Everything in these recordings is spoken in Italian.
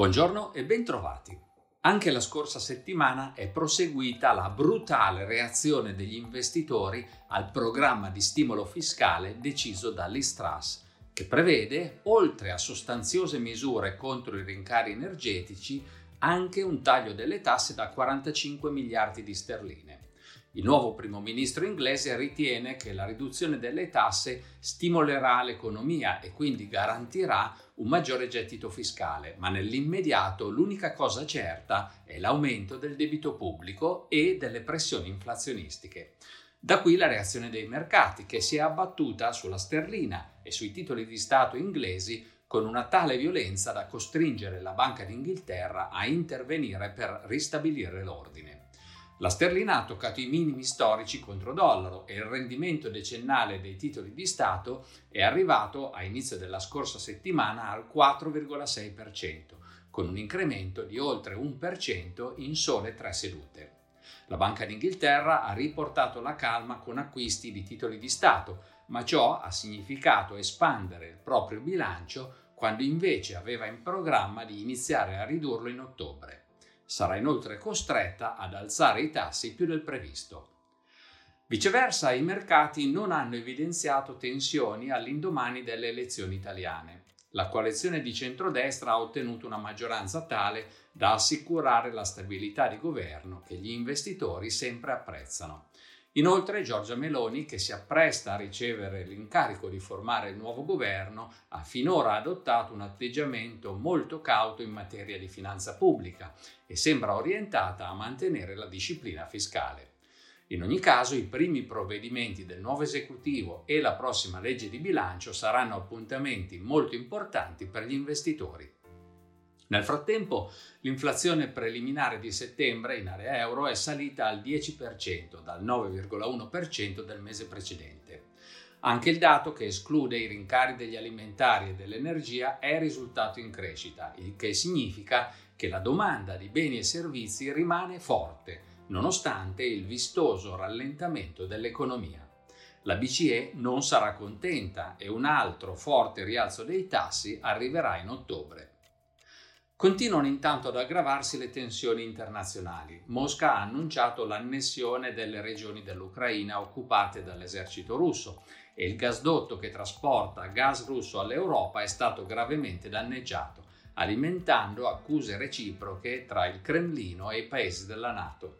Buongiorno e bentrovati. Anche la scorsa settimana è proseguita la brutale reazione degli investitori al programma di stimolo fiscale deciso dall'Istras, che prevede, oltre a sostanziose misure contro i rincari energetici, anche un taglio delle tasse da 45 miliardi di sterline. Il nuovo primo ministro inglese ritiene che la riduzione delle tasse stimolerà l'economia e quindi garantirà un maggiore gettito fiscale, ma nell'immediato l'unica cosa certa è l'aumento del debito pubblico e delle pressioni inflazionistiche. Da qui la reazione dei mercati che si è abbattuta sulla sterlina e sui titoli di Stato inglesi con una tale violenza da costringere la Banca d'Inghilterra a intervenire per ristabilire l'ordine. La sterlina ha toccato i minimi storici contro dollaro e il rendimento decennale dei titoli di Stato è arrivato a inizio della scorsa settimana al 4,6%, con un incremento di oltre 1% in sole tre sedute. La Banca d'Inghilterra ha riportato la calma con acquisti di titoli di Stato, ma ciò ha significato espandere il proprio bilancio quando invece aveva in programma di iniziare a ridurlo in ottobre sarà inoltre costretta ad alzare i tassi più del previsto. Viceversa, i mercati non hanno evidenziato tensioni all'indomani delle elezioni italiane. La coalizione di centrodestra ha ottenuto una maggioranza tale da assicurare la stabilità di governo che gli investitori sempre apprezzano. Inoltre Giorgia Meloni, che si appresta a ricevere l'incarico di formare il nuovo governo, ha finora adottato un atteggiamento molto cauto in materia di finanza pubblica e sembra orientata a mantenere la disciplina fiscale. In ogni caso, i primi provvedimenti del nuovo esecutivo e la prossima legge di bilancio saranno appuntamenti molto importanti per gli investitori. Nel frattempo, l'inflazione preliminare di settembre in area euro è salita al 10% dal 9,1% del mese precedente. Anche il dato che esclude i rincari degli alimentari e dell'energia è risultato in crescita, il che significa che la domanda di beni e servizi rimane forte, nonostante il vistoso rallentamento dell'economia. La BCE non sarà contenta e un altro forte rialzo dei tassi arriverà in ottobre. Continuano intanto ad aggravarsi le tensioni internazionali. Mosca ha annunciato l'annessione delle regioni dell'Ucraina occupate dall'esercito russo e il gasdotto che trasporta gas russo all'Europa è stato gravemente danneggiato, alimentando accuse reciproche tra il Cremlino e i paesi della Nato.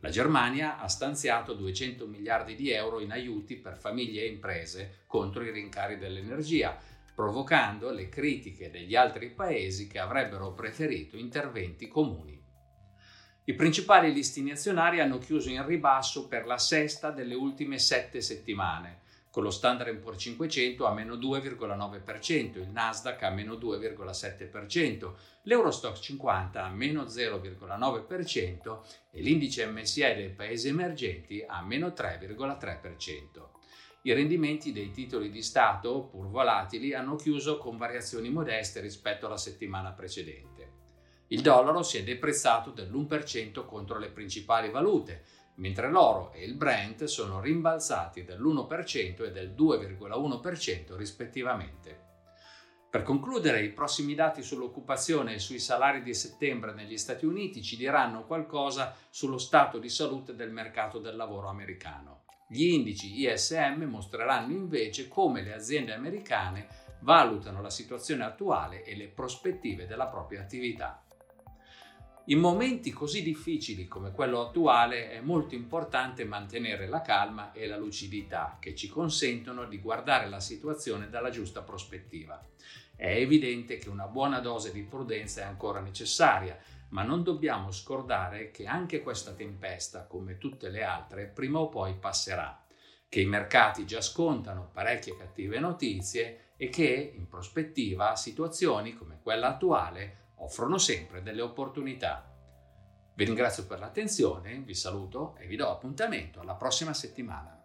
La Germania ha stanziato 200 miliardi di euro in aiuti per famiglie e imprese contro i rincari dell'energia, provocando le critiche degli altri paesi che avrebbero preferito interventi comuni. I principali listi azionari hanno chiuso in ribasso per la sesta delle ultime sette settimane, con lo Standard Poor's 500 a meno 2,9%, il Nasdaq a meno 2,7%, l'Eurostock 50 a meno 0,9% e l'indice MSI dei paesi emergenti a meno 3,3%. I rendimenti dei titoli di Stato, pur volatili, hanno chiuso con variazioni modeste rispetto alla settimana precedente. Il dollaro si è deprezzato dell'1% contro le principali valute, mentre l'oro e il Brent sono rimbalzati dell'1% e del 2,1% rispettivamente. Per concludere, i prossimi dati sull'occupazione e sui salari di settembre negli Stati Uniti ci diranno qualcosa sullo stato di salute del mercato del lavoro americano. Gli indici ISM mostreranno invece come le aziende americane valutano la situazione attuale e le prospettive della propria attività. In momenti così difficili come quello attuale è molto importante mantenere la calma e la lucidità che ci consentono di guardare la situazione dalla giusta prospettiva. È evidente che una buona dose di prudenza è ancora necessaria, ma non dobbiamo scordare che anche questa tempesta, come tutte le altre, prima o poi passerà, che i mercati già scontano parecchie cattive notizie e che, in prospettiva, situazioni come quella attuale offrono sempre delle opportunità. Vi ringrazio per l'attenzione, vi saluto e vi do appuntamento alla prossima settimana.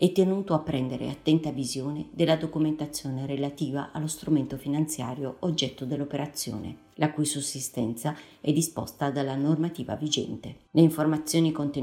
è tenuto a prendere attenta visione della documentazione relativa allo strumento finanziario oggetto dell'operazione, la cui sussistenza è disposta dalla normativa vigente. Le informazioni contenute